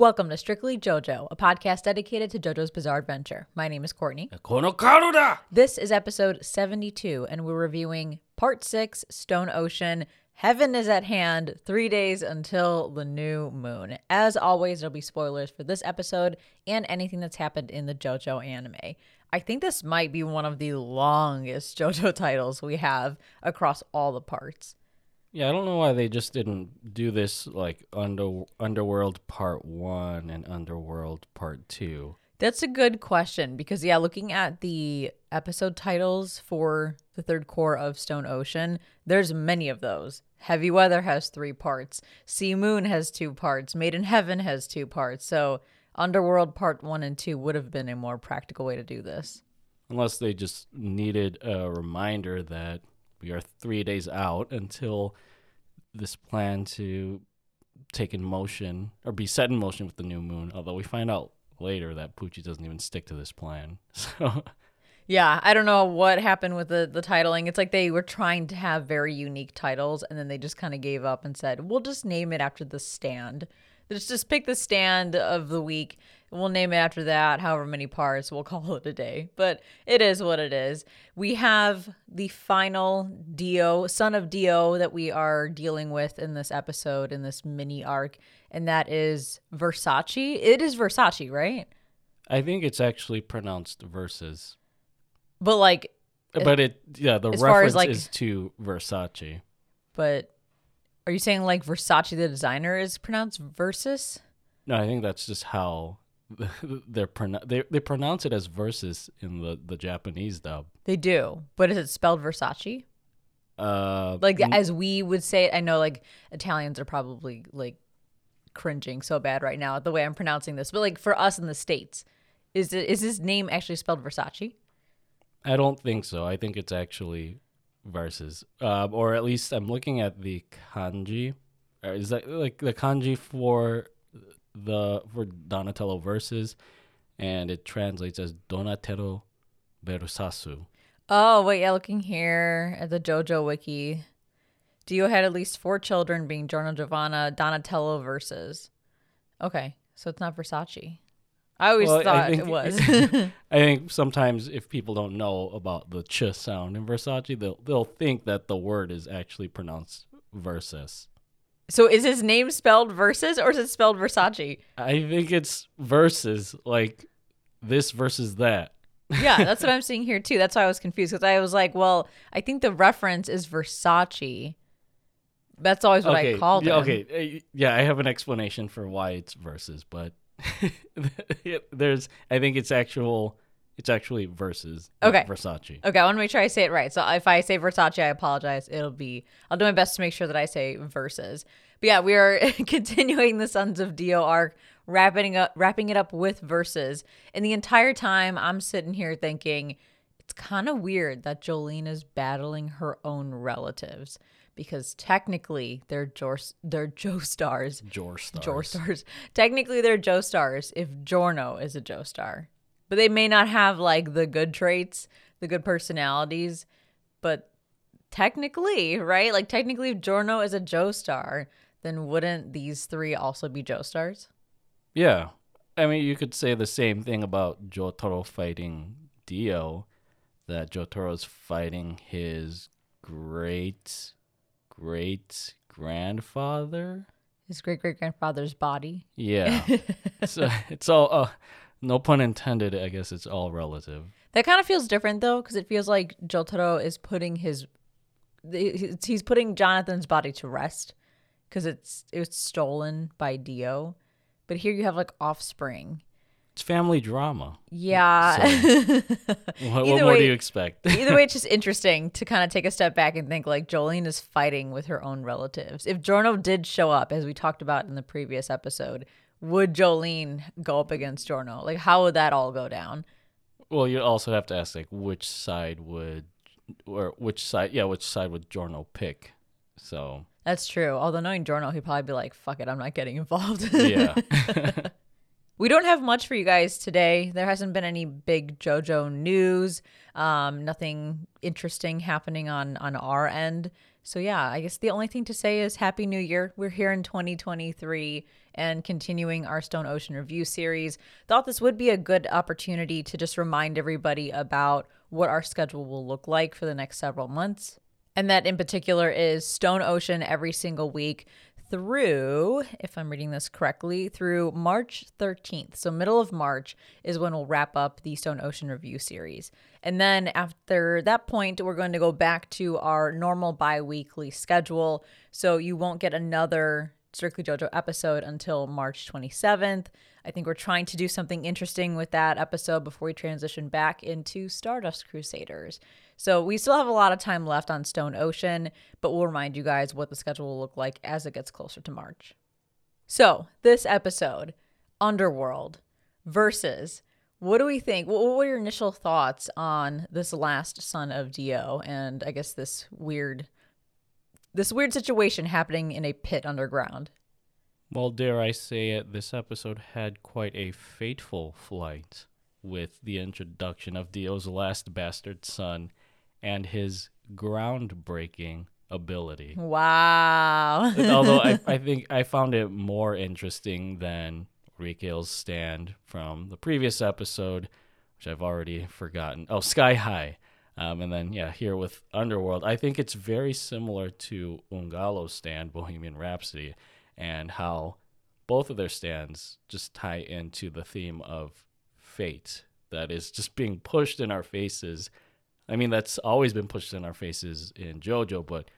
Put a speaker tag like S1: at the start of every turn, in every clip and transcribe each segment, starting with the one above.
S1: Welcome to Strictly JoJo, a podcast dedicated to JoJo's Bizarre Adventure. My name is Courtney.
S2: このカだ
S1: This is episode 72, and we're reviewing part 6 Stone Ocean. Heaven is at hand, three days until the new moon. As always, there'll be spoilers for this episode and anything that's happened in the JoJo anime. I think this might be one of the longest JoJo titles we have across all the parts.
S2: Yeah, I don't know why they just didn't do this like under Underworld Part 1 and Underworld Part 2.
S1: That's a good question because, yeah, looking at the episode titles for the third core of Stone Ocean, there's many of those. Heavy Weather has three parts, Sea Moon has two parts, Made in Heaven has two parts. So, Underworld Part 1 and 2 would have been a more practical way to do this.
S2: Unless they just needed a reminder that we are three days out until this plan to take in motion or be set in motion with the new moon. Although we find out later that Pucci doesn't even stick to this plan. So
S1: yeah, I don't know what happened with the the titling. It's like they were trying to have very unique titles and then they just kind of gave up and said, "We'll just name it after the stand." Let's just pick the stand of the week. We'll name it after that, however many parts. We'll call it a day. But it is what it is. We have the final Dio, son of Dio, that we are dealing with in this episode, in this mini arc, and that is Versace. It is Versace, right?
S2: I think it's actually pronounced verses.
S1: But like,
S2: but it yeah, the
S1: as far as,
S2: reference
S1: like-
S2: is to Versace.
S1: but are you saying like Versace the designer is pronounced versus?
S2: No, I think that's just how they're pronou- they they pronounce it as verses in the the Japanese dub.
S1: They do, but is it spelled Versace?
S2: Uh,
S1: Like
S2: n-
S1: as we would say it. I know like Italians are probably like cringing so bad right now at the way I'm pronouncing this, but like for us in the states, is it is his name actually spelled Versace?
S2: I don't think so. I think it's actually verses, uh, or at least I'm looking at the kanji. Or is that like the kanji for the for Donatello verses, and it translates as Donatello Versasu.
S1: Oh wait, yeah, looking here at the JoJo wiki, Dio had at least four children, being Giorno Giovanna, Donatello versus. Okay, so it's not Versace. I always
S2: Well, I
S1: thought
S2: think-
S1: it was.
S2: I think sometimes if people don't know about the ch sound in Versace, they'll they'll think that the word is actually pronounced versus.
S1: so is his name spelled versus or is it spelled Versace?
S2: I think it's versus like this versus that.
S1: Yeah, that's what I'm seeing here too. That's why I was confused because I was like, well, I think the reference is Versace. That's always what I called
S2: yeah. Okay, uh, yeah, I have an explanation for why it's versus, but there's I think it's actual it's actually versus
S1: Okay.
S2: Versace.
S1: Okay, I want to make sure I say it right. So if I say Versace, I apologize. It'll be I'll do my best to make sure that I say versus. But yeah, we are continuing the Sons of Dio arc, wrapping up wrapping it up with verses. And the entire time I'm sitting here thinking it's kind of weird that Jolyne is battling her own relatives because technically they're Jor- they're Joestars.
S2: Jor stars.
S1: Jor stars. Technically, they're Joestars if Giorno is a Joestar. But they may not have like the good traits, the good personalities. But technically, right? Like, technically, if Giorno is a Joestar, then wouldn't these three also be Joestars?
S2: Yeah. I mean, you could say the same thing about Jotaro fighting Dio, that Jotaro's fighting his great great grandfather.
S1: His great great grandfather's body.
S2: Yeah. so it's all uh, no pun intended, I guess it's all relative.
S1: That kind of feels different though, because it feels like Jotaro is putting his, he's putting Jonathan's body to rest, because it's it was stolen by Dio, but here you have like offspring.
S2: It's family drama.
S1: Yeah.
S2: What,
S1: Either
S2: what more do you expect?
S1: Either way, it's just interesting to kind of take a step back and think like Jolyne is fighting with her own relatives. If Giorno did show up, as we talked about in the previous episode, would Jolyne go up against Giorno? Like, how would that all go down?
S2: well, you also have to ask like which side would or which side yeah, which side would Giorno pick? So
S1: That's true. Although knowing Giorno, he'd probably be like, fuck it, I'm not getting involved.
S2: yeah.
S1: We don't have much for you guys today. There hasn't been any big JoJo news. Um, nothing interesting happening on on our end. So yeah, I guess the only thing to say is Happy New Year. We're here in 2023 and continuing our Stone Ocean review series. Thought this would be a good opportunity to just remind everybody about what our schedule will look like for the next several months. And that in particular is Stone Ocean every single week through, if I'm reading this correctly, through March 13th. So, middle of March is when we'll wrap up the Stone Ocean review series. And then after that point, we're going to go back to our normal bi weekly schedule. So, you won't get another Strictly JoJo episode until March 27th. I think we're trying to do something interesting with that episode before we transition back into Stardust Crusaders. So we still have a lot of time left on Stone Ocean, but we'll remind you guys what the schedule will look like as it gets closer to March. So, this episode, Underworld versus what do we think? What were your initial thoughts on this last son of Dio and I guess this weird this weird situation happening in a pit underground?
S2: Well, dare I say it, this episode had quite a fateful flight with the introduction of Dio's last bastard son and his groundbreaking ability.
S1: Wow.
S2: Although I, I think I found it more interesting than Rikiel's stand from the previous episode, which I've already forgotten. Oh, Sky High. Um, and then, yeah, here with Underworld, I think it's very similar to Ungalo's stand, Bohemian Rhapsody, and how both of their stands just tie into the theme of fate that is just being pushed in our faces. I mean, that's always been pushed in our faces in JoJo, but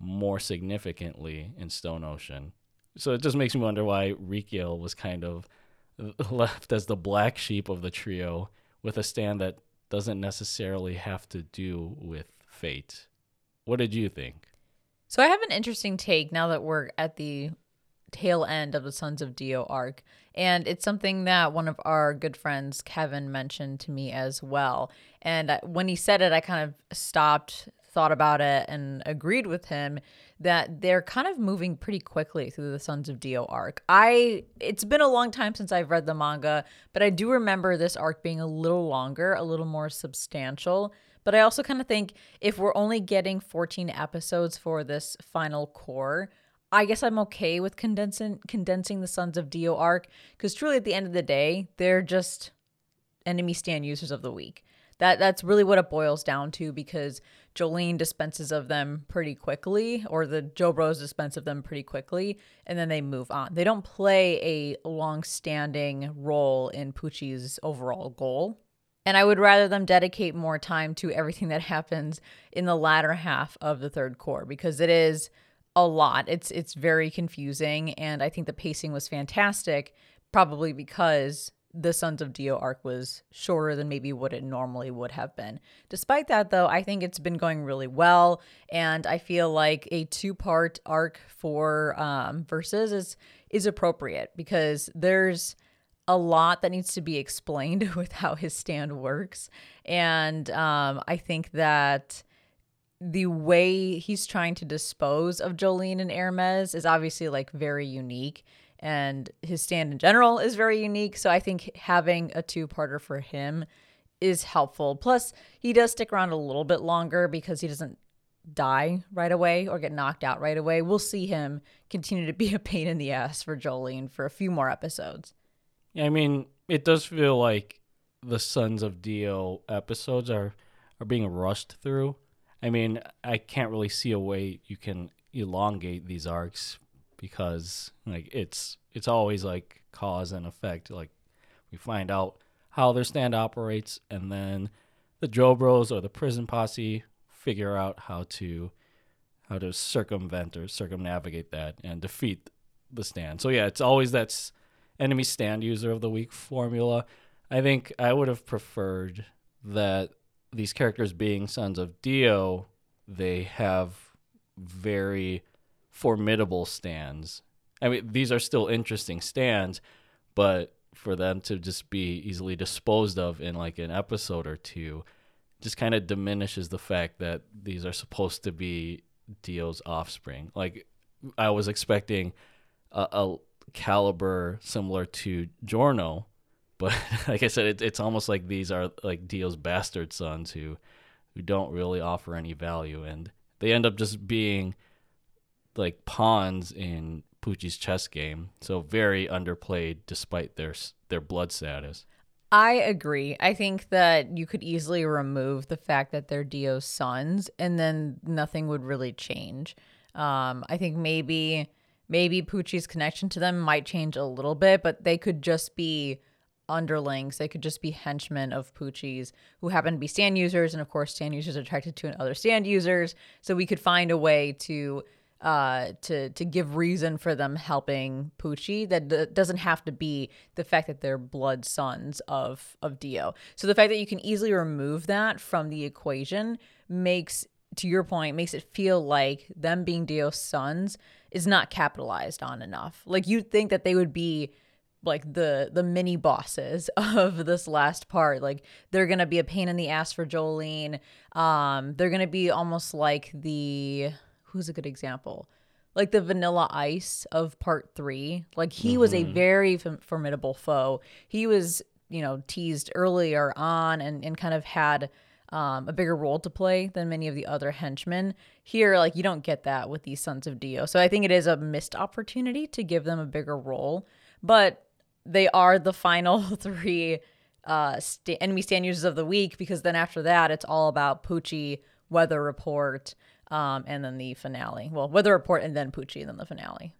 S2: more significantly in Stone Ocean. So it just makes me wonder why Rikiel was kind of left as the black sheep of the trio with a stand that doesn't necessarily have to do with fate. What did you think?
S1: So I have an interesting take now that we're at the tail end of the Sons of Dio arc. And it's something that one of our good friends, Kevin, mentioned to me as well. And when he said it, I kind of stopped, thought about it, and agreed with him that they're kind of moving pretty quickly through the Sons of Dio arc. I it's been a long time since I've read the manga, but I do remember this arc being a little longer, a little more substantial. But I also kind of think if we're only getting 14 episodes for this final core, I guess I'm okay with condensing condensing the Sons of Dio arc because truly at the end of the day, they're just enemy stand users of the week. That that's really what it boils down to because Jolyne dispenses of them pretty quickly, or the Joe Bros dispense of them pretty quickly, and then they move on. They don't play a long-standing role in Pucci's overall goal. And I would rather them dedicate more time to everything that happens in the latter half of the third core because it is a lot. It's it's very confusing and I think the pacing was fantastic probably because the Sons of Dio arc was shorter than maybe what it normally would have been. Despite that, though, I think it's been going really well, and I feel like a two-part arc for um, verses is is appropriate because there's a lot that needs to be explained with how his stand works, and um, I think that the way he's trying to dispose of Jolyne and Hermes is obviously like very unique and his stand in general is very unique. So I think having a two parter for him is helpful. Plus, he does stick around a little bit longer because he doesn't die right away or get knocked out right away. We'll see him continue to be a pain in the ass for Jolyne for a few more episodes.
S2: I mean, it does feel like the Sons of Dio episodes are are being rushed through. I mean, I can't really see a way you can elongate these arcs because like it's it's always like cause and effect. Like we find out how their stand operates, and then the Joe Bros or the prison posse figure out how to how to circumvent or circumnavigate that and defeat the stand. So yeah, it's always that's enemy stand user of the week formula. I think I would have preferred that these characters being sons of Dio, they have very formidable stands. I mean, these are still interesting stands, but for them to just be easily disposed of in like an episode or two just kind of diminishes the fact that these are supposed to be Dio's offspring. Like I was expecting a, a caliber similar to Giorno, but like I said, it, it's almost like these are like Dio's bastard sons who who don't really offer any value, and they end up just being like pawns in Pucci's chess game. So very underplayed despite their their blood status.
S1: I agree. I think that you could easily remove the fact that they're Dio's sons, and then nothing would really change. Um, I think maybe maybe Pucci's connection to them might change a little bit, but they could just be underlings. They could just be henchmen of Pucci's who happen to be stand users, and of course, stand users are attracted to other stand users. So we could find a way to uh, to to give reason for them helping Pucci that d- doesn't have to be the fact that they're blood sons of of Dio. So the fact that you can easily remove that from the equation makes to your point makes it feel like them being Dio's sons is not capitalized on enough. Like you'd think that they would be like the the mini bosses of this last part like they're gonna be a pain in the ass for jolyne um they're gonna be almost like the who's a good example like the vanilla ice of part three like he mm-hmm. was a very f- formidable foe he was you know teased earlier on and, and kind of had um, a bigger role to play than many of the other henchmen. Here, like you don't get that with these Sons of Dio. So I think it is a missed opportunity to give them a bigger role. But they are the final three uh, st- enemy stand users of the week because then after that, it's all about Pucci, Weather Report, um, and then the finale. Well, Weather Report and then Pucci and then the finale.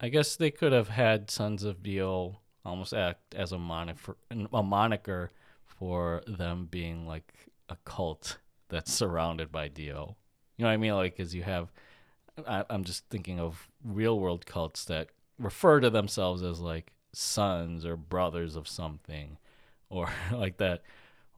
S2: I guess they could have had Sons of Dio almost act as a moniker, a moniker for them being like a cult that's surrounded by Dio. You know what I mean? Like, as you have, I, I'm just thinking of real world cults that refer to themselves as like sons or brothers of something, or like that.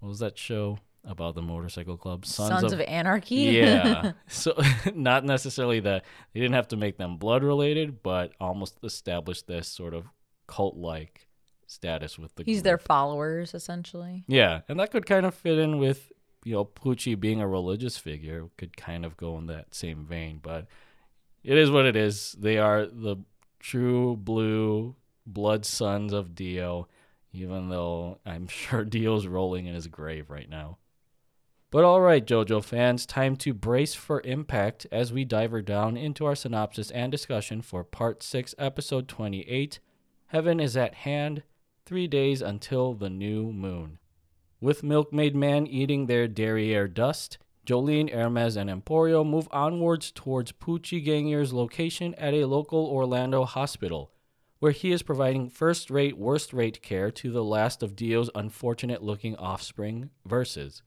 S2: What was that show about the motorcycle club?
S1: Sons, Sons of, of, Anarchy.
S2: yeah. So not necessarily that they didn't have to make them blood related, but almost establish this sort of cult like status with the.
S1: He's group. their followers essentially.
S2: Yeah, and that could kind of fit in with you know Pucci being a religious figure could kind of go in that same vein, but it is what it is. They are the true blue blood sons of Dio, even though I'm sure Dio's rolling in his grave right now. But all right, JoJo fans, time to brace for impact as we dive down into our synopsis and discussion for Part 6, Episode 28 Heaven is at Hand, Three Days Until the New Moon. With Milkmaid Man eating their derriere dust, Jolyne, Hermes, and Emporio move onwards towards Pucci Gangier's location at a local Orlando hospital where he is providing first rate, worst rate care to the last of Dio's unfortunate looking offspring, Versus.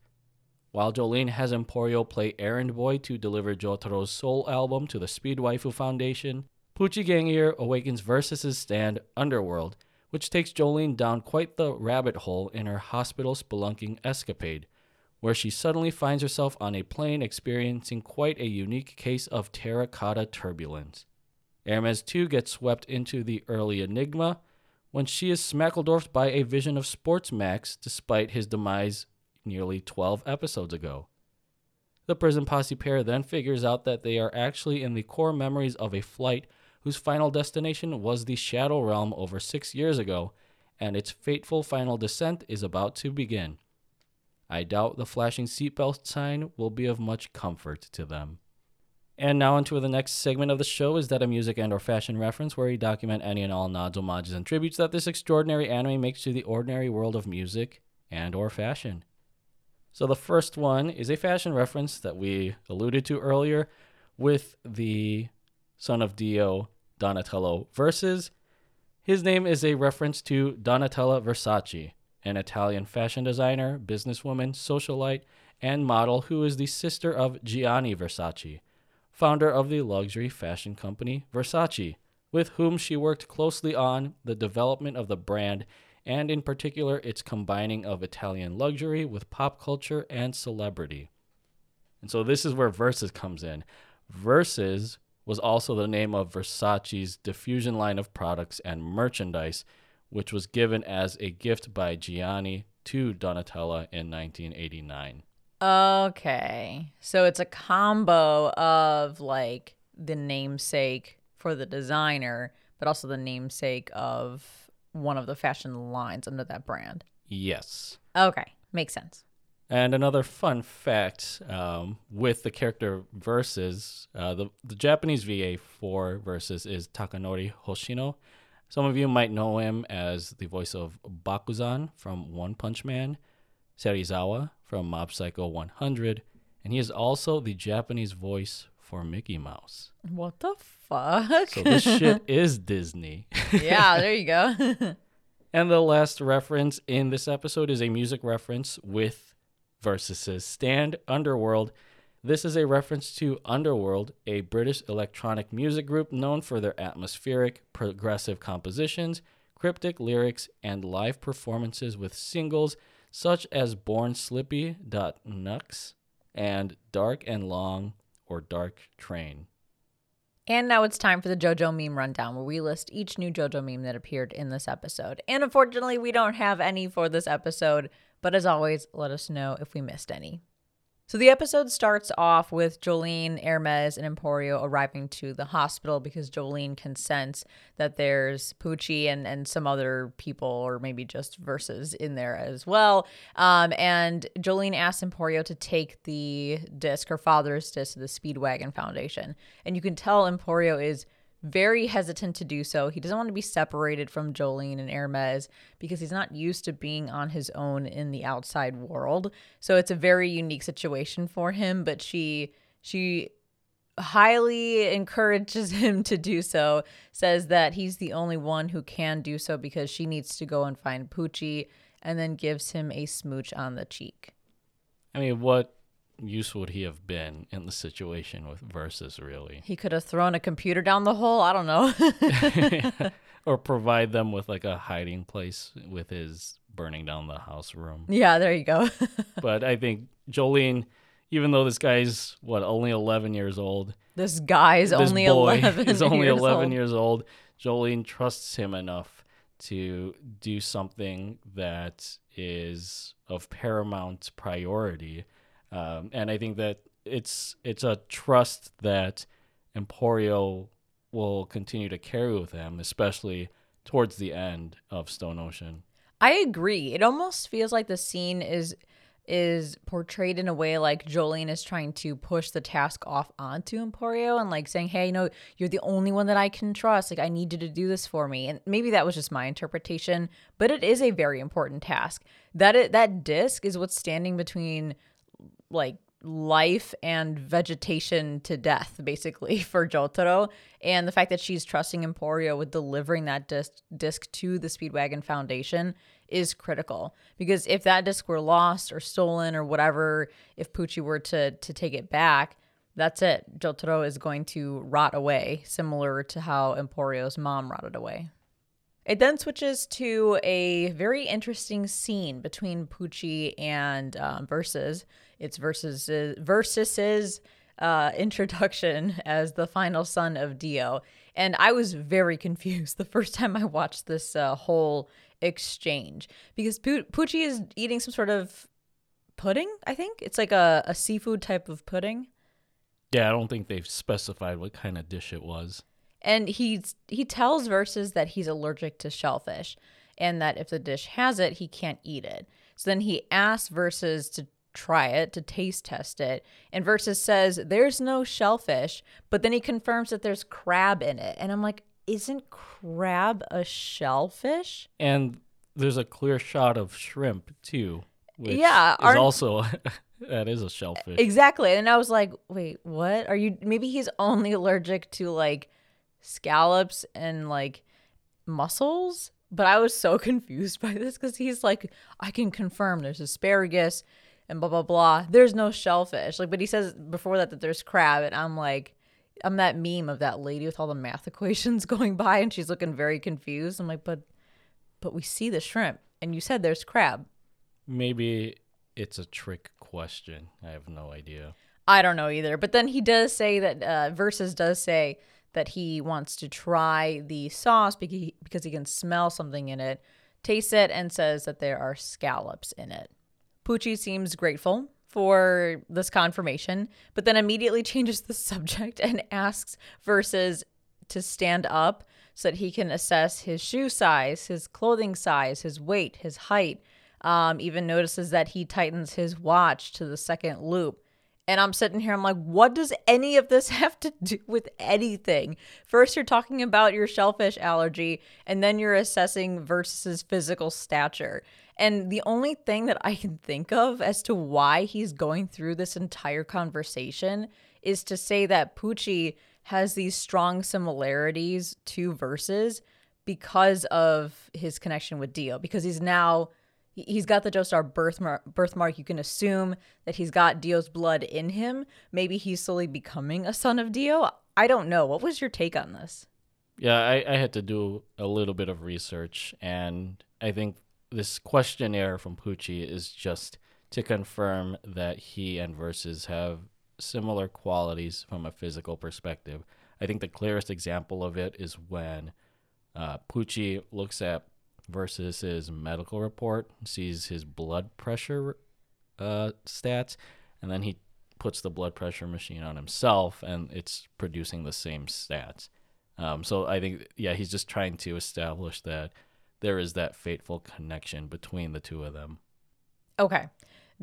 S2: While Jolyne has Emporio play errand boy to deliver Jotaro's soul album to the Speed Waifu Foundation, Pucci Gangier awakens Versus's stand, Underworld, which takes Jolyne down quite the rabbit hole in her hospital spelunking escapade, where she suddenly finds herself on a plane experiencing quite a unique case of terracotta turbulence. Hermes too gets swept into the early enigma when she is smackledorfed by a vision of Sports Maxx despite his demise nearly 12 episodes ago. The prison posse pair then figures out that they are actually in the core memories of a flight whose final destination was the Shadow Realm over six years ago, and its fateful final descent is about to begin. I doubt the flashing seatbelt sign will be of much comfort to them. And now into the next segment of the show is that a music and or fashion reference where we document any and all nods, homages, and tributes that this extraordinary anime makes to the ordinary world of music and or fashion. So the first one is a fashion reference that we alluded to earlier with the son of Dio, Donatello, versus his name is a reference to Donatella Versace, an Italian fashion designer, businesswoman, socialite, and model who is the sister of Gianni Versace founder of the luxury fashion company Versace, with whom she worked closely on the development of the brand and, in particular, its combining of Italian luxury with pop culture and celebrity. And so this is where Versus comes in. Versus was also the name of Versace's diffusion line of products and merchandise, which was given as a gift by Gianni to Donatella in 1989.
S1: Okay. So it's a combo of like the namesake for the designer, but also the namesake of one of the fashion lines under that brand.
S2: Yes.
S1: Okay, makes sense.
S2: And another fun fact um, with the character versus uh, the the Japanese VA for versus is Takanori Hoshino. Some of you might know him as the voice of Bakuzan from One Punch Man, Serizawa from Mob Psycho 100, and he is also the Japanese voice for Mickey Mouse.
S1: What the fuck?
S2: So this shit is Disney.
S1: yeah, there you go.
S2: And the last reference in this episode is a music reference with Versus's Stand Underworld. This is a reference to Underworld, a British electronic music group known for their atmospheric, progressive compositions, cryptic lyrics, and live performances with singles such as Born Slippy, Nux, and Dark and Long or Dark Train.
S1: And now it's time for the JoJo meme rundown, where we list each new JoJo meme that appeared in this episode. And unfortunately, we don't have any for this episode, but as always, let us know if we missed any. So the episode starts off with Jolyne, Hermes, and Emporio arriving to the hospital because Jolyne can sense that there's Pucci and, and some other people, or maybe just verses in there as well. Um, and Jolyne asks Emporio to take the disc, her father's disc, to the Speedwagon Foundation. And you can tell Emporio is very hesitant to do so. He doesn't want to be separated from Jolyne and Hermes because he's not used to being on his own in the outside world. So it's a very unique situation for him, but she she highly encourages him to do so, says that he's the only one who can do so because she needs to go and find Pucci and then gives him a smooch on the cheek.
S2: I mean, what use would he have been in the situation with versus really?
S1: He could have thrown a computer down the hole? I don't know.
S2: Or provide them with like a hiding place with his burning down the house room.
S1: Yeah there you go.
S2: But i think Jolyne, even though this guy's what only 11 years old
S1: this guy's
S2: this
S1: only
S2: boy
S1: 11
S2: is only
S1: years
S2: 11
S1: old.
S2: years old jolyne trusts him enough to do something that is of paramount priority um, and I think that it's it's a trust that Emporio will continue to carry with him, especially towards the end of Stone Ocean.
S1: I agree. It almost feels like the scene is is portrayed in a way like Jolyne is trying to push the task off onto Emporio and like saying, "Hey, you know, you're the only one that I can trust. Like I need you to do this for me." And maybe that was just my interpretation, but it is a very important task. That it, that disc is what's standing between like life and vegetation to death basically for Jotaro. And the fact that she's trusting Emporio with delivering that disc, disc to the Speedwagon Foundation is critical. Because if that disc were lost or stolen or whatever if Pucci were to to take it back that's it. Jotaro is going to rot away similar to how Emporio's mom rotted away. It then switches to a very interesting scene between Pucci and um, Versus. It's Versus Versus's uh, introduction as the final son of Dio, and I was very confused the first time I watched this uh, whole exchange because Pu- Pucci is eating some sort of pudding. I think it's like a, a seafood type of pudding.
S2: Yeah, I don't think they've specified what kind of dish it was
S1: and he's he tells versus that he's allergic to shellfish and that if the dish has it he can't eat it so then he asks versus to try it to taste test it. And versus says there's no shellfish but then he confirms that there's crab in it. And i'm like isn't crab a shellfish?
S2: And there's a clear shot of shrimp too which
S1: Yeah,
S2: is also that is a shellfish.
S1: Exactly. And i was like wait what? Are you maybe he's only allergic to like scallops and like mussels? But i was so confused by this because he's like i can confirm there's asparagus and blah blah blah. There's no shellfish. Like but he says before that that there's crab and i'm like i'm that meme of that lady with all the math equations going by and she's looking very confused. I'm like but but we see the shrimp and you said there's crab.
S2: Maybe it's a trick question. I have no idea.
S1: I don't know either. But then he does say that uh, Versus does say that he wants to try the sauce because he, because he can smell something in it, tastes it, and says that there are scallops in it. Pucci seems grateful for this confirmation, but then immediately changes the subject and asks Versus to stand up so that he can assess his shoe size, his clothing size, his weight, his height. Um, even notices that he tightens his watch to the second loop. And I'm sitting here, I'm like, what does any of this have to do with anything? First, you're talking about your shellfish allergy, and then you're assessing versus's physical stature. And the only thing that I can think of as to why he's going through this entire conversation is to say that Pucci has these strong similarities to versus because of his connection with Dio, because he's now he's got the Joestar birthmark, birthmark. You can assume that he's got Dio's blood in him. Maybe he's slowly becoming a son of Dio. I don't know. What was your take on this?
S2: Yeah, I, I had to do a little bit of research, and I think this questionnaire from Pucci is just to confirm that he and Versus have similar qualities from a physical perspective. I think the clearest example of it is when uh, Pucci looks at Versus's medical report, sees his blood pressure uh, stats, and then he puts the blood pressure machine on himself, and it's producing the same stats. Um, so I think, yeah, he's just trying to establish that there is that fateful connection between the two of them.
S1: Okay.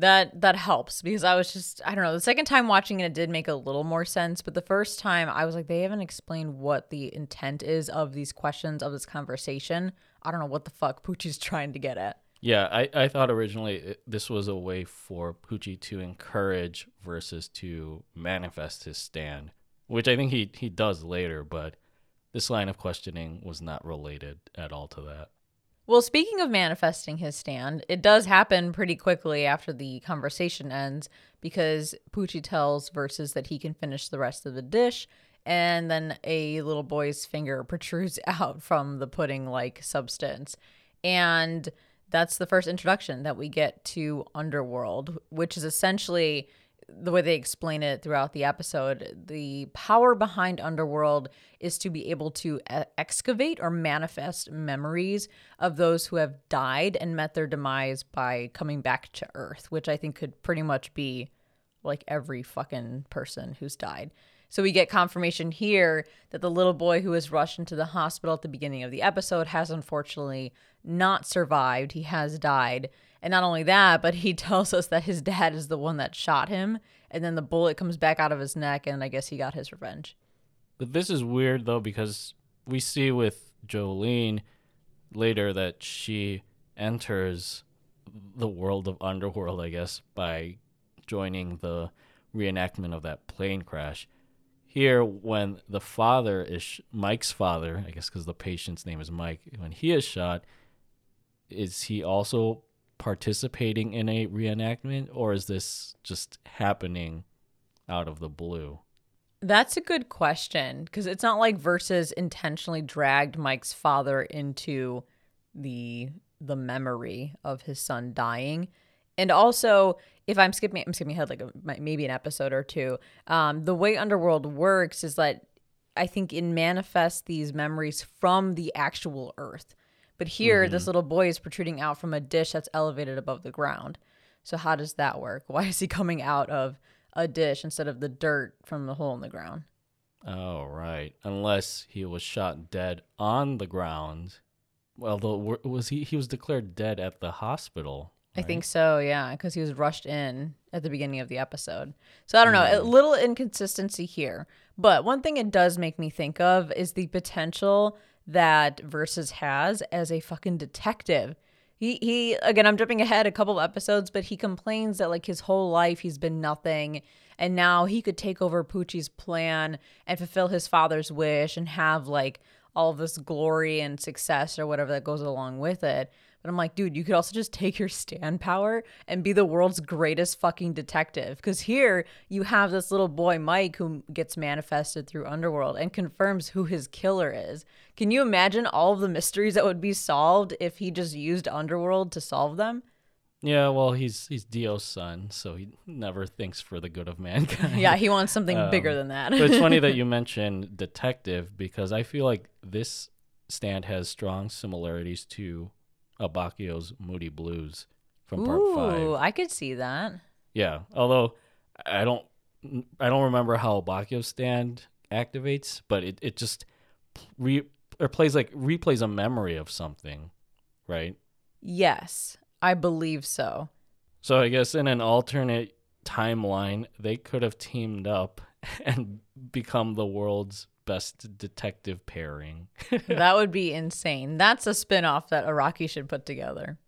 S1: That that helps because I was just I don't know the second time watching it it did make a little more sense but the first time I was like they haven't explained what the intent is of these questions of this conversation. I don't know what the fuck Pucci's trying to get at.
S2: Yeah I, I thought originally this was a way for Poochie to encourage versus to manifest his stand which I think he he does later but this line of questioning was not related at all to that
S1: well, speaking of manifesting his stand, it does happen pretty quickly after the conversation ends because Pucci tells Versus that he can finish the rest of the dish, and then a little boy's finger protrudes out from the pudding like substance. And that's the first introduction that we get to Underworld, which is essentially the way they explain it throughout the episode, the power behind Underworld is to be able to excavate or manifest memories of those who have died and met their demise by coming back to Earth, which I think could pretty much be like every fucking person who's died. So we get confirmation here that the little boy who was rushed into the hospital at the beginning of the episode has unfortunately not survived. He has died. And not only that, but he tells us that his dad is the one that shot him. And then the bullet comes back out of his neck, and I guess he got his revenge.
S2: But this is weird, though, because we see with Jolyne later that she enters the world of Underworld, I guess, by joining the reenactment of that plane crash. Here, when the father is Mike's father, I guess because the patient's name is Mike, when he is shot, is he also participating in a reenactment or is this just happening out of the blue?
S1: That's a good question because it's not like Versus intentionally dragged Mike's father into the the memory of his son dying. And also, if I'm skipping, I'm skipping ahead like a, maybe an episode or two. Um, the way Underworld works is that I think it manifests these memories from the actual Earth. But here, mm-hmm. this little boy is protruding out from a dish that's elevated above the ground. So how does that work? Why is he coming out of a dish instead of the dirt from the hole in the ground?
S2: Oh, right. Unless he was shot dead on the ground. Well, the, was he? He was declared dead at the hospital.
S1: Right? I think so. Yeah, because he was rushed in at the beginning of the episode. So I don't know. A little inconsistency here. But one thing it does make me think of is the potential that Versus has as a fucking detective. He he again I'm jumping ahead a couple of episodes, but he complains that like his whole life he's been nothing and now he could take over Pucci's plan and fulfill his father's wish and have like all this glory and success or whatever that goes along with it. But I'm like, dude, you could also just take your stand power and be the world's greatest fucking detective. Because here you have this little boy, Mike, who gets manifested through Underworld and confirms who his killer is. Can you imagine all of the mysteries that would be solved if he just used Underworld to solve them?
S2: Yeah, well, he's he's Dio's son, so he never thinks for the good of mankind.
S1: yeah, he wants something um, bigger than that.
S2: but it's funny that you mentioned detective because I feel like this stand has strong similarities to Abbacchio's Moody Blues from part Ooh, five.
S1: I could see that.
S2: Yeah, although I don't, I don't remember how Abbacchio's stand activates, but it, it just re or plays like replays a memory of something, right?
S1: Yes, I believe so.
S2: So I guess in an alternate timeline, they could have teamed up and become the world's best detective pairing.
S1: that would be insane. That's a spin-off that Araki should put together.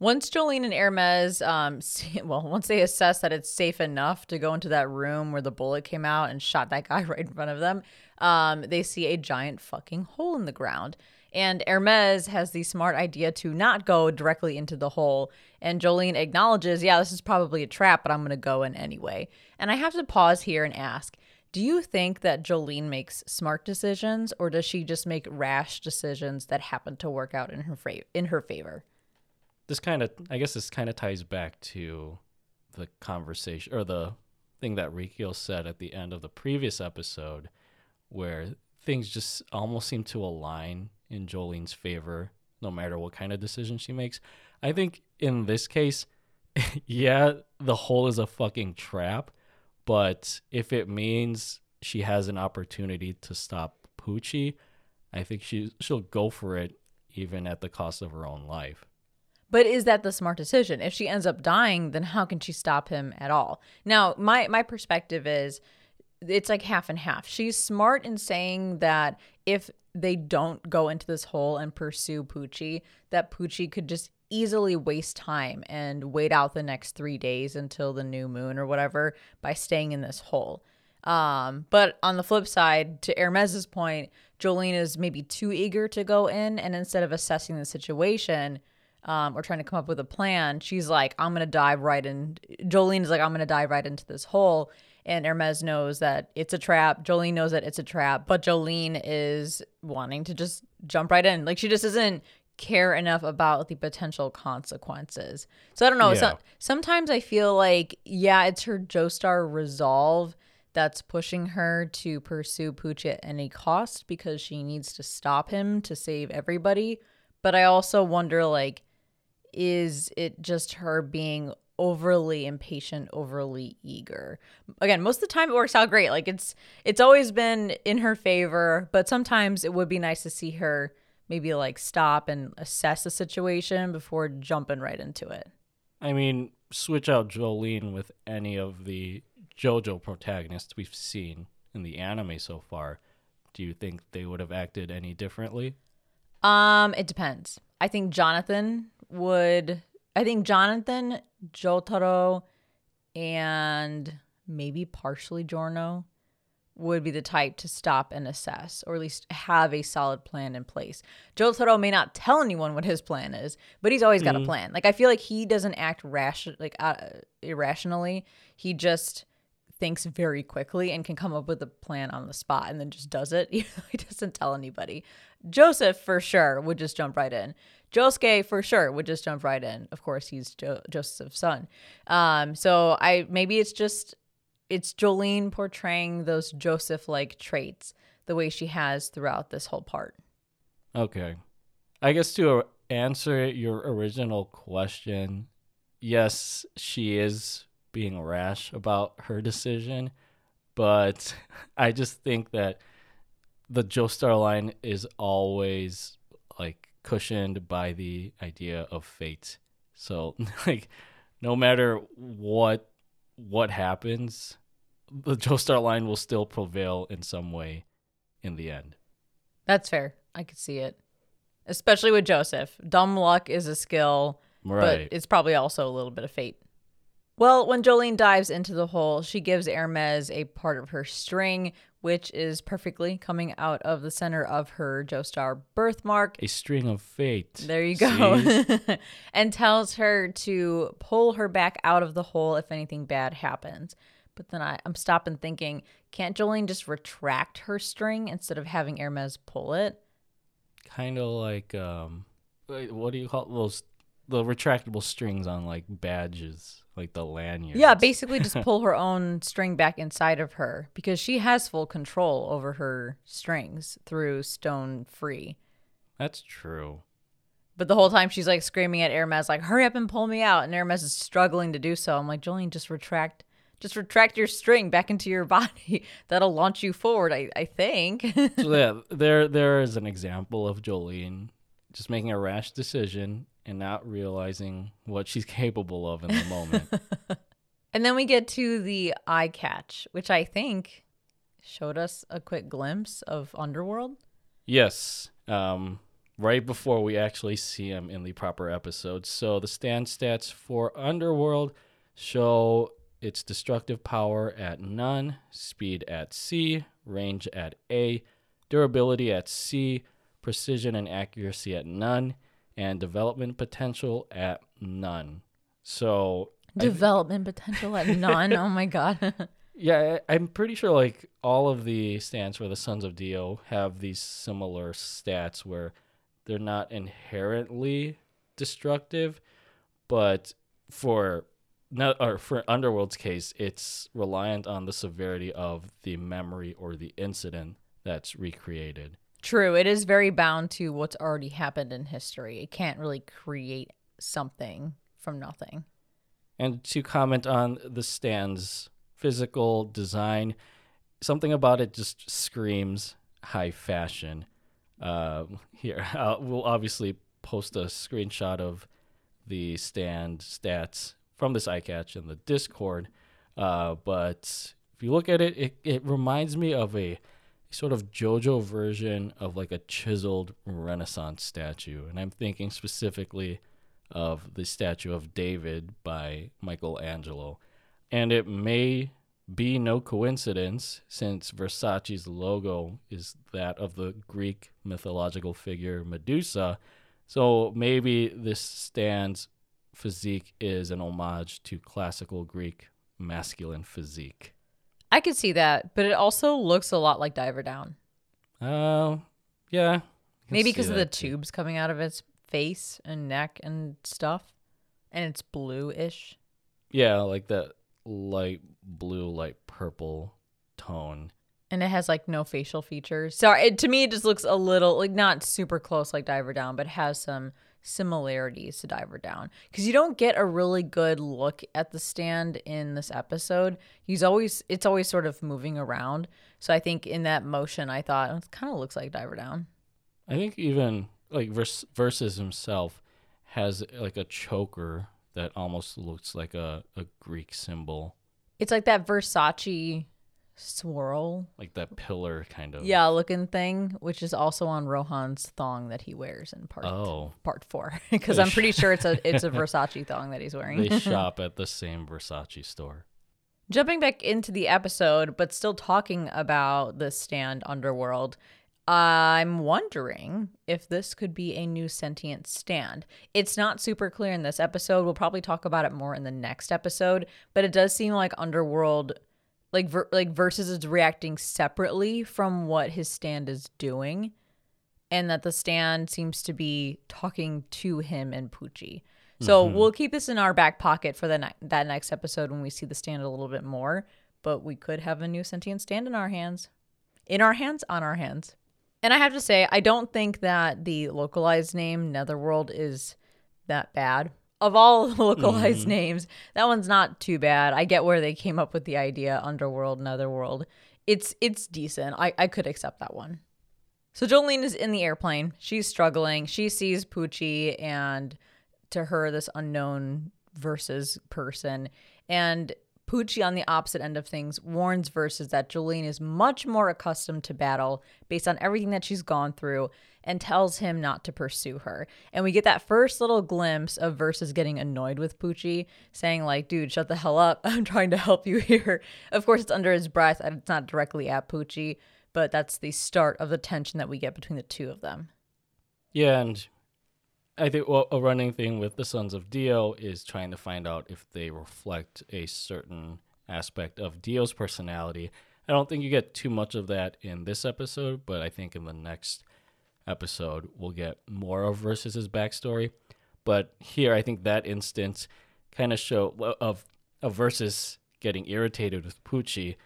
S1: Once Jolyne and Hermes, um, see, well, once they assess that it's safe enough to go into that room where the bullet came out and shot that guy right in front of them, um, they see a giant fucking hole in the ground. And Hermes has the smart idea to not go directly into the hole. And Jolyne acknowledges, yeah, this is probably a trap, but I'm going to go in anyway. And I have to pause here and ask do you think that Jolyne makes smart decisions or does she just make rash decisions that happen to work out in her, fra- in her favor?
S2: This kind of, I guess this kind of ties back to the conversation or the thing that Rikio said at the end of the previous episode where things just almost seem to align in Jolyne's favor no matter what kind of decision she makes. I think in this case, yeah, the hole is a fucking trap, but if it means she has an opportunity to stop Pucci, I think she she'll go for it even at the cost of her own life.
S1: But is that the smart decision? If she ends up dying, then how can she stop him at all? Now, my my perspective is it's like half and half. She's smart in saying that if they don't go into this hole and pursue Pucci, that Pucci could just easily waste time and wait out the next three days until the new moon or whatever by staying in this hole. Um, but on the flip side, to Hermes's point, Jolyne is maybe too eager to go in, and instead of assessing the situation um, or trying to come up with a plan, she's like, "I'm gonna dive right in." Jolyne is like, "I'm gonna dive right into this hole," and Hermes knows that it's a trap. Jolyne knows that it's a trap, but Jolyne is wanting to just jump right in. Like she just doesn't care enough about the potential consequences. So I don't know. Yeah. So, sometimes I feel like, yeah, it's her Joestar resolve that's pushing her to pursue Pooch at any cost because she needs to stop him to save everybody. But I also wonder, like, is it just her being overly impatient, overly eager. Again, most of the time it works out great. Like it's it's always been in her favor, but sometimes it would be nice to see her maybe like stop and assess the situation before jumping right into it.
S2: I mean, switch out Jolyne with any of the JoJo protagonists we've seen in the anime so far. Do you think they would have acted any differently?
S1: Um, it depends. I think Jonathan would I think Jonathan, Jotaro, and maybe partially Giorno would be the type to stop and assess, or at least have a solid plan in place. Jotaro may not tell anyone what his plan is, but he's always got mm-hmm. a plan. Like I feel like he doesn't act rash like uh, irrationally. He just thinks very quickly and can come up with a plan on the spot and then just does it. he doesn't tell anybody. Joseph for sure would just jump right in. Josuke for sure would just jump right in. Of course, he's jo- Joseph's son. Um, so I maybe it's just it's Jolyne portraying those Joseph-like traits the way she has throughout this whole part.
S2: Okay, I guess to answer your original question, yes, she is being rash about her decision, but I just think that the Joestar line is always like cushioned by the idea of fate. So like no matter what what happens, the Joestar line will still prevail in some way in the end.
S1: That's fair. I could see it. Especially with Joseph. Dumb luck is a skill, right. but it's probably also a little bit of fate. Well, when Jolyne dives into the hole, she gives Hermes a part of her string, which is perfectly coming out of the center of her Joestar birthmark.
S2: A string of fate.
S1: There you go. and tells her to pull her back out of the hole if anything bad happens. But then I, I'm stopping thinking, can't Jolyne just retract her string instead of having Hermes pull it?
S2: Kind of like, um, what do you call those? The retractable strings on like badges like the lanyard.
S1: Yeah, basically just pull her own string back inside of her because she has full control over her strings through Stone Free.
S2: That's true.
S1: But the whole time she's like screaming at Hermes, like, hurry up and pull me out. And Hermes is struggling to do so. I'm like, Jolyne, just retract, just retract your string back into your body. That'll launch you forward, I, I think.
S2: so yeah, there there is an example of Jolyne just making a rash decision and not realizing what she's capable of in the moment.
S1: and then we get to the eye catch, which I think showed us a quick glimpse of Underworld.
S2: Yes. Um, right before we actually see him in the proper episode. So the stand stats for Underworld show its destructive power at none, speed at C, range at A, durability at C, precision and accuracy at none, and development potential at none. So
S1: development th- potential at none. oh my god.
S2: yeah, I'm pretty sure like all of the stands for the Sons of Dio have these similar stats where they're not inherently destructive, but for no, or for Underworld's case, it's reliant on the severity of the memory or the incident that's recreated.
S1: True. It is very bound to what's already happened in history. It can't really create something from nothing.
S2: And to comment on the stand's physical design, something about it just screams high fashion. Uh, here, we'll obviously post a screenshot of the stand stats from this eye catch in the Discord. Uh, but if you look at it, it, it reminds me of a sort of JoJo version of like a chiseled Renaissance statue. And I'm thinking specifically of the statue of David by Michelangelo. And it may be no coincidence since Versace's logo is that of the Greek mythological figure Medusa. So maybe this stands physique is an homage to classical Greek masculine physique.
S1: I could see that, but it also looks a lot like Diver Down.
S2: Oh, uh, yeah.
S1: Maybe because of the tubes coming out of its face and neck and stuff, and it's blue-ish.
S2: Yeah, like that light blue, light purple tone.
S1: And it has like no facial features. Sorry, it, to me, it just looks a little like not super close like Diver Down, but has some similarities to Diver Down because you don't get a really good look at the stand in this episode. He's always it's always sort of moving around. So I think in that motion, I thought it kind of looks like Diver Down.
S2: I think even like Vers- Versus himself has like a choker that almost looks like a, a Greek symbol.
S1: It's like that Versace swirl.
S2: Like that pillar kind of.
S1: Yeah, looking thing, which is also on Rohan's thong that he wears in part
S2: oh.
S1: part four. Because I'm pretty sure it's a it's a Versace thong that he's wearing.
S2: they shop at the same Versace store.
S1: Jumping back into the episode, but still talking about the stand underworld, I'm wondering if this could be a new sentient stand. It's not super clear in this episode. We'll probably talk about it more in the next episode, but it does seem like Underworld like ver- like Versus is reacting separately from what his stand is doing and that the stand seems to be talking to him and Pucci. So mm-hmm. we'll keep this in our back pocket for the ne- that next episode when we see the stand a little bit more, but we could have a new sentient stand in our hands. In our hands, on our hands. And I have to say, I don't think that the localized name Netherworld is that bad of all the localized mm-hmm. names, that one's not too bad. I get where they came up with the idea Underworld, Netherworld. It's it's decent. I, I could accept that one. So Jolyne is in the airplane. She's struggling. She sees Pucci and to her this unknown Versus person. And Pucci, on the opposite end of things, warns Versus that Jolyne is much more accustomed to battle based on everything that she's gone through and tells him not to pursue her. And we get that first little glimpse of Versus getting annoyed with Pucci, saying, like, dude, shut the hell up. I'm trying to help you here. Of course, it's under his breath and it's not directly at Pucci, but that's the start of the tension that we get between the two of them.
S2: Yeah, and I think well, a running thing with the Sons of Dio is trying to find out if they reflect a certain aspect of Dio's personality. I don't think you get too much of that in this episode, but I think in the next episode we'll get more of Versus's backstory. But here, I think that instance kind of show of of Versus getting irritated with Pucci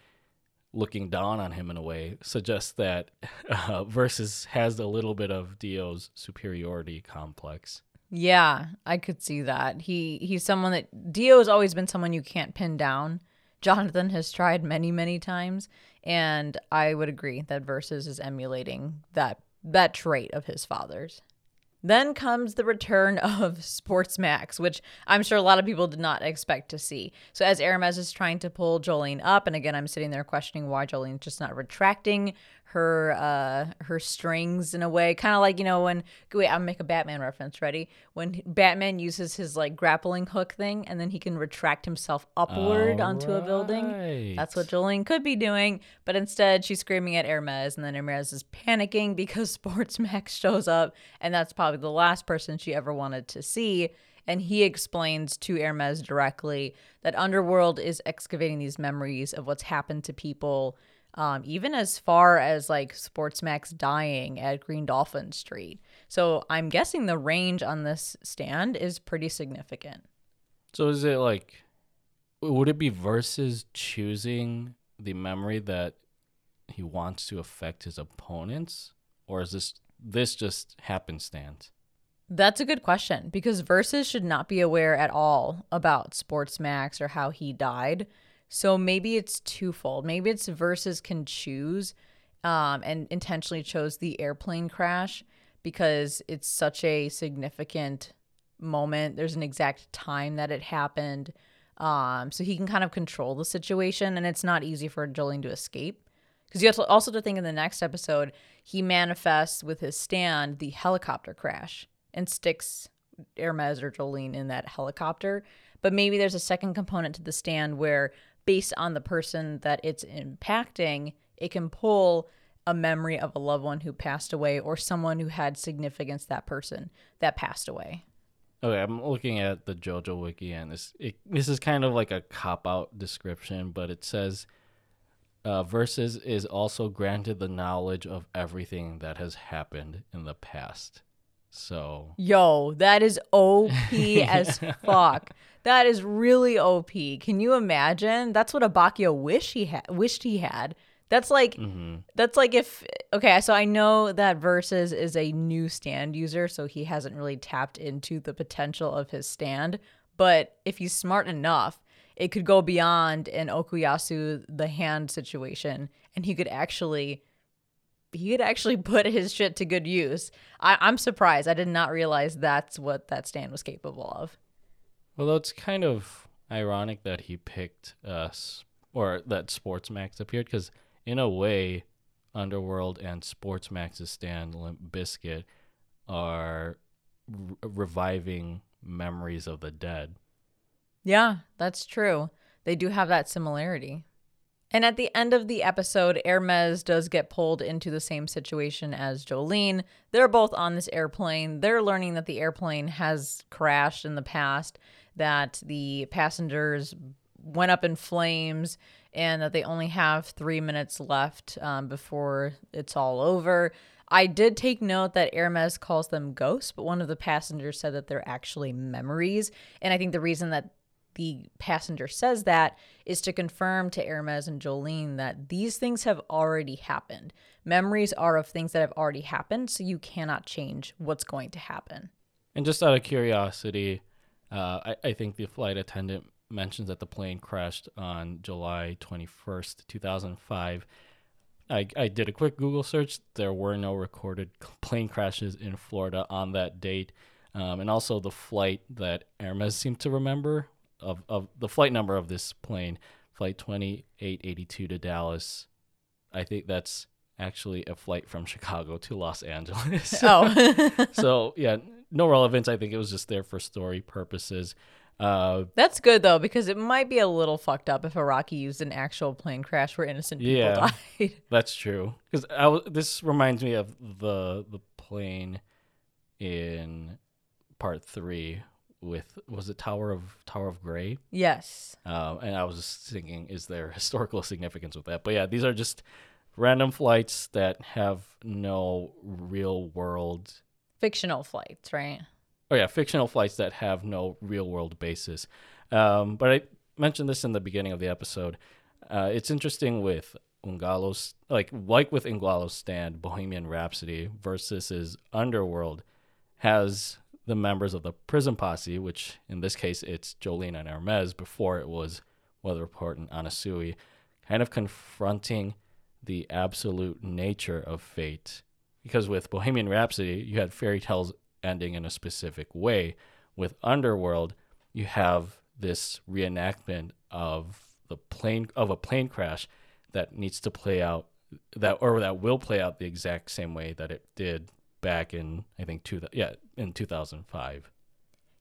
S2: looking down on him in a way suggests that uh, Versus has a little bit of Dio's superiority complex.
S1: Yeah, I could see that. He he's someone that Dio has always been someone you can't pin down Jonathan has tried many, many times, and I would agree that Versus is emulating that that trait of his father's. Then comes the return of Sports Maxx, which I'm sure a lot of people did not expect to see. So as Hermes is trying to pull Jolyne up, and again I'm sitting there questioning why Jolyne's just not retracting her uh her strings in a way kind of like you know when wait i'll make a batman reference ready? When batman uses his like grappling hook thing and then he can retract himself upward
S2: All
S1: onto a building. That's what jolyne could be doing but instead she's screaming at hermes and then hermes is panicking because sports maxx shows up and that's probably the last person she ever wanted to see. And he explains to Hermes directly that Underworld is excavating these memories of what's happened to people um, even as far as like Sports Maxx dying at Green Dolphin Street. So I'm guessing the range on this stand is pretty significant.
S2: So is it like, would it be Versus choosing the memory that he wants to affect his opponents, or is this this just happenstance?
S1: That's a good question because Versus should not be aware at all about Sports Maxx or how he died. So maybe it's twofold. Maybe it's Versus can choose um, and intentionally chose the airplane crash because it's such a significant moment. There's an exact time that it happened. Um, so he can kind of control the situation, and it's not easy for Jolyne to escape. Because you have to also to think in the next episode, he manifests with his stand the helicopter crash and sticks Hermes or Jolyne in that helicopter. But maybe there's a second component to the stand where, based on the person that it's impacting, it can pull a memory of a loved one who passed away or someone who had significance to that person that passed away.
S2: Okay, I'm looking at the JoJo wiki, and this it, this is kind of like a cop out description, but it says uh, Versus is also granted the knowledge of everything that has happened in the past. So
S1: Yo, that is OP as fuck. That is really OP. Can you imagine? That's what Abbacchio wish he had wished he had. That's like mm-hmm. that's like if okay, so I know that Versus is a new stand user, so he hasn't really tapped into the potential of his stand. But if he's smart enough, it could go beyond an Okuyasu the hand situation, and he could actually he could actually put his shit to good use. I, I'm surprised. I did not realize that's what that stand was capable of.
S2: Although it's kind of ironic that he picked us or that Sports Maxx appeared because in a way, Underworld and Sports Maxx's stand Limp Bizkit are reviving memories of the dead.
S1: Yeah, that's true. They do have that similarity. And at the end of the episode, Hermes does get pulled into the same situation as Jolyne. They're both on this airplane. They're learning that the airplane has crashed in the past, that the passengers went up in flames, and that they only have three minutes left um, before it's all over. I did take note that Hermes calls them ghosts, but one of the passengers said that they're actually memories. And I think the reason that the passenger says that is to confirm to Hermes and Jolyne that these things have already happened. Memories are of things that have already happened, so you cannot change what's going to happen.
S2: And just out of curiosity, uh, I, I think the flight attendant mentions that the plane crashed on July 21st, 2005. I, I did a quick Google search. There were no recorded plane crashes in Florida on that date. Um, and also the flight that Hermes seemed to remember of, of the flight number of this plane, flight 2882 to Dallas. I think that's actually a flight from Chicago to Los Angeles.
S1: Oh,
S2: so yeah, no relevance. I think it was just there for story purposes. Uh,
S1: that's good though, because it might be a little fucked up if Araki used an actual plane crash where innocent people
S2: Yeah.
S1: died.
S2: that's true. Because I w- this reminds me of the the plane in part three with was it Tower of Tower of Gray?
S1: yes.
S2: Um, and I was just thinking, is there historical significance with that? But yeah, these are just random flights that have no real world
S1: Fictional flights, right?
S2: oh yeah, fictional flights that have no real world basis. Um, but I mentioned this in the beginning of the episode. Uh, it's interesting with Ungalo's like like with Ungalo's stand, Bohemian Rhapsody versus his Underworld has the members of the prison posse, which in this case it's Jolyne and Hermes before it was Weather Report and Anasui, kind of confronting the absolute nature of fate. Because with Bohemian Rhapsody, you had fairy tales ending in a specific way. With Underworld, you have this reenactment of the plane of a plane crash that needs to play out that or that will play out the exact same way that it did back in I think two yeah in 2005.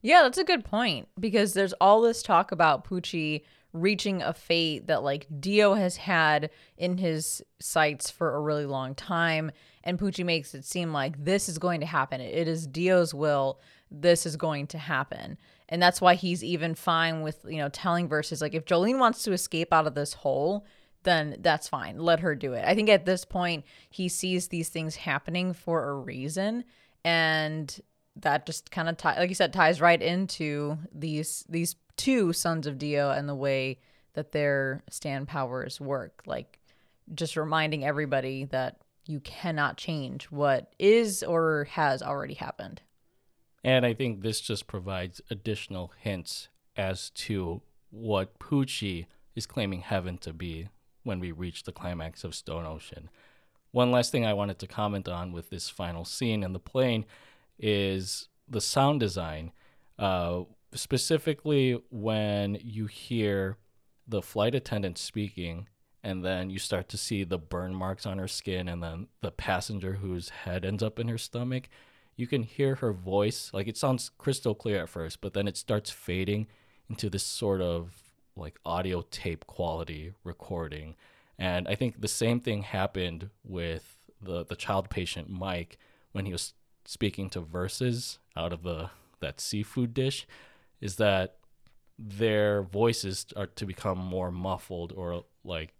S1: Yeah, that's a good point because there's all this talk about Pucci reaching a fate that like Dio has had in his sights for a really long time and Pucci makes it seem like this is going to happen. It is Dio's will. This is going to happen. And that's why he's even fine with, you know, telling Versus like if Jolyne wants to escape out of this hole, then that's fine. Let her do it. I think at this point he sees these things happening for a reason and that just kind of tie, like you said ties right into these these two sons of Dio and the way that their stand powers work. Like just reminding everybody that you cannot change what is or has already happened.
S2: And I think this just provides additional hints as to what Pucci is claiming heaven to be when we reach the climax of Stone Ocean. One last thing I wanted to comment on with this final scene in the plane is the sound design. Uh, specifically, when you hear the flight attendant speaking, and then you start to see the burn marks on her skin, and then the passenger whose head ends up in her stomach. You can hear her voice, like it sounds crystal clear at first, but then it starts fading into this sort of like audio tape quality recording. And I think the same thing happened with the the child patient Mike when he was speaking to Versus out of the that seafood dish is that their voices are to become more muffled or like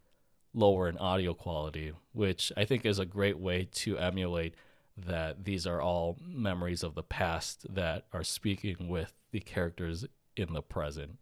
S2: lower in audio quality, which I think is a great way to emulate that these are all memories of the past that are speaking with the characters in the present.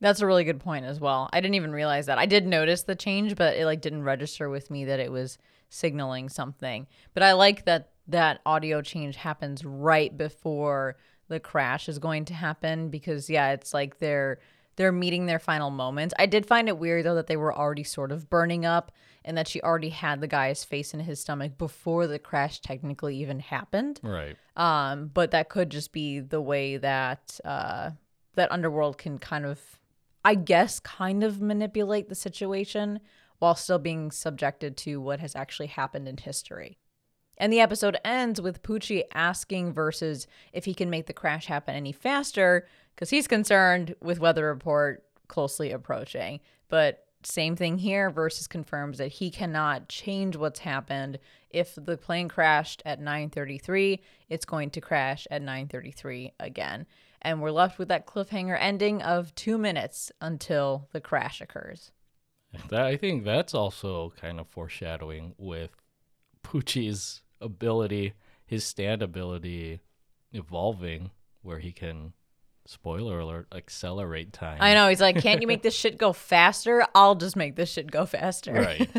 S1: That's a really good point as well. I didn't even realize that. I did notice the change, but it like didn't register with me that it was signaling something. But I like that that audio change happens right before the crash is going to happen because yeah, it's like they're they're meeting their final moments. I did find it weird though that they were already sort of burning up and that she already had the guy's face in his stomach before the crash technically even happened.
S2: Right.
S1: Um, but that could just be the way that uh that underworld can kind of I guess, kind of manipulate the situation while still being subjected to what has actually happened in history. And the episode ends with Pucci asking Versus if he can make the crash happen any faster because he's concerned with Weather Report closely approaching. But same thing here. Versus confirms that he cannot change what's happened. If the plane crashed at 9:33, it's going to crash at 9:33 again and we're left with that cliffhanger ending of two minutes until the crash occurs.
S2: That, I think that's also kind of foreshadowing with Pucci's ability, his stand ability evolving, where he can, spoiler alert, accelerate time.
S1: I know. He's like, can't you make this shit go faster? I'll just make this shit go faster.
S2: Right.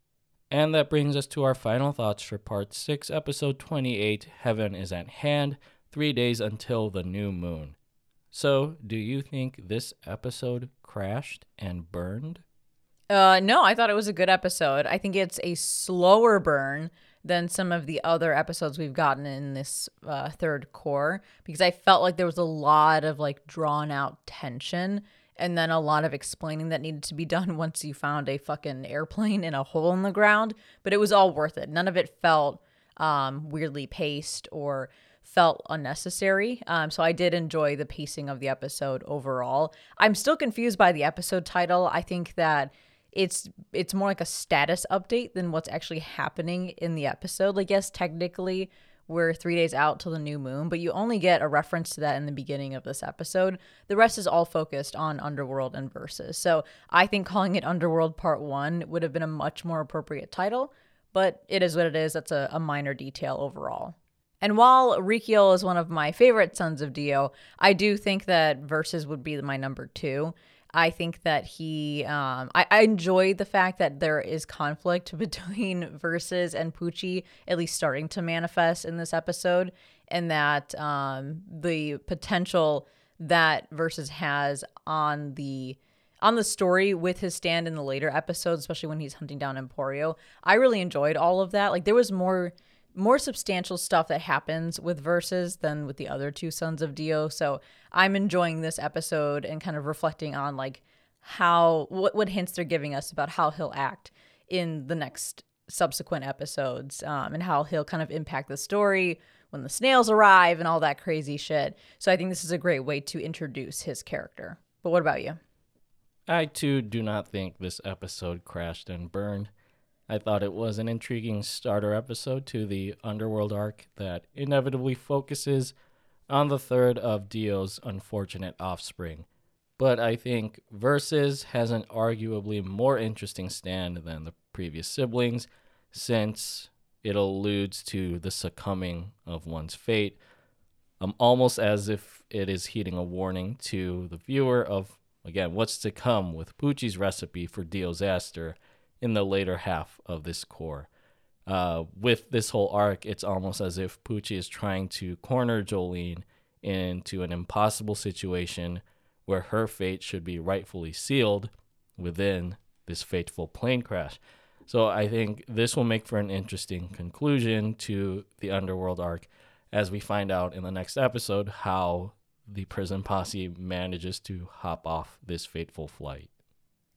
S2: and that brings us to our final thoughts for part six, episode 28 Heaven is at Hand three days until the new moon. So, do you think this episode crashed and burned?
S1: Uh, no, I thought it was a good episode. I think it's a slower burn than some of the other episodes we've gotten in this uh, third cour because I felt like there was a lot of like drawn out tension and then a lot of explaining that needed to be done once you found a fucking airplane in a hole in the ground. But it was all worth it. None of it felt um, weirdly paced or felt unnecessary. Um, so I did enjoy the pacing of the episode overall. I'm still confused by the episode title. I think that it's it's more like a status update than what's actually happening in the episode. Like yes, technically we're three days out till the new moon, but you only get a reference to that in the beginning of this episode. The rest is all focused on Underworld and Versus. So I think calling it Underworld Part One would have been a much more appropriate title, but it is what it is. That's a, a minor detail overall. And while Rikiel is one of my favorite sons of Dio, I do think that Versus would be my number two. I think that he, um, I, I enjoy the fact that there is conflict between Versus and Pucci, at least starting to manifest in this episode, and that um, the potential that Versus has on the on the story with his stand in the later episodes, especially when he's hunting down Emporio. I really enjoyed all of that. Like there was more more substantial stuff that happens with Versus than with the other two sons of Dio. So I'm enjoying this episode and kind of reflecting on like how what what hints they're giving us about how he'll act in the next subsequent episodes um, and how he'll kind of impact the story when the snails arrive and all that crazy shit. So I think this is a great way to introduce his character. But what about you?
S2: I too do not think this episode crashed and burned. I thought it was an intriguing starter episode to the Underworld arc that inevitably focuses on the third of Dio's unfortunate offspring. But I think Versus has an arguably more interesting stand than the previous siblings, since it alludes to the succumbing of one's fate, um, almost as if it is heeding a warning to the viewer of, again, what's to come with Pucci's recipe for Disaster in the later half of this cour. Uh, with this whole arc, it's almost as if Pucci is trying to corner Jolyne into an impossible situation where her fate should be rightfully sealed within this fateful plane crash. So I think this will make for an interesting conclusion to the Underworld arc as we find out in the next episode how the prison posse manages to hop off this fateful flight.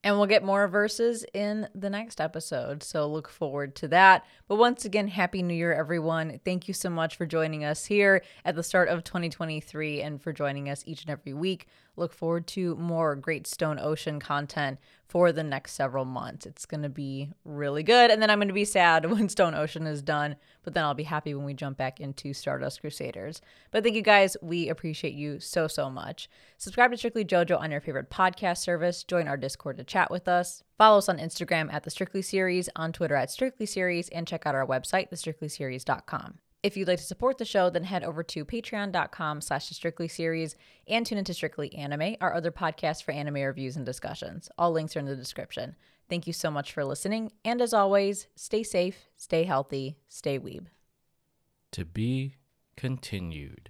S1: And we'll get more Versus in the next episode. So look forward to that. But once again, Happy New Year, everyone. Thank you so much for joining us here at the start of 2023 and for joining us each and every week. Look forward to more Great Stone Ocean content for the next several months. It's going to be really good. And then I'm going to be sad when Stone Ocean is done, but then I'll be happy when we jump back into Stardust Crusaders. But thank you guys. We appreciate you so, so much. Subscribe to Strictly JoJo on your favorite podcast service. Join our Discord to chat with us. Follow us on Instagram at The Strictly Series, on Twitter at Strictly Series, and check out our website, thestrictlyseries.com. If you'd like to support the show, then head over to patreon.com slash strictly series and tune into Strictly Anime, our other podcast for anime reviews and discussions. All links are in the description. Thank you so much for listening, and as always, stay safe, stay healthy, stay weeb.
S2: To be continued.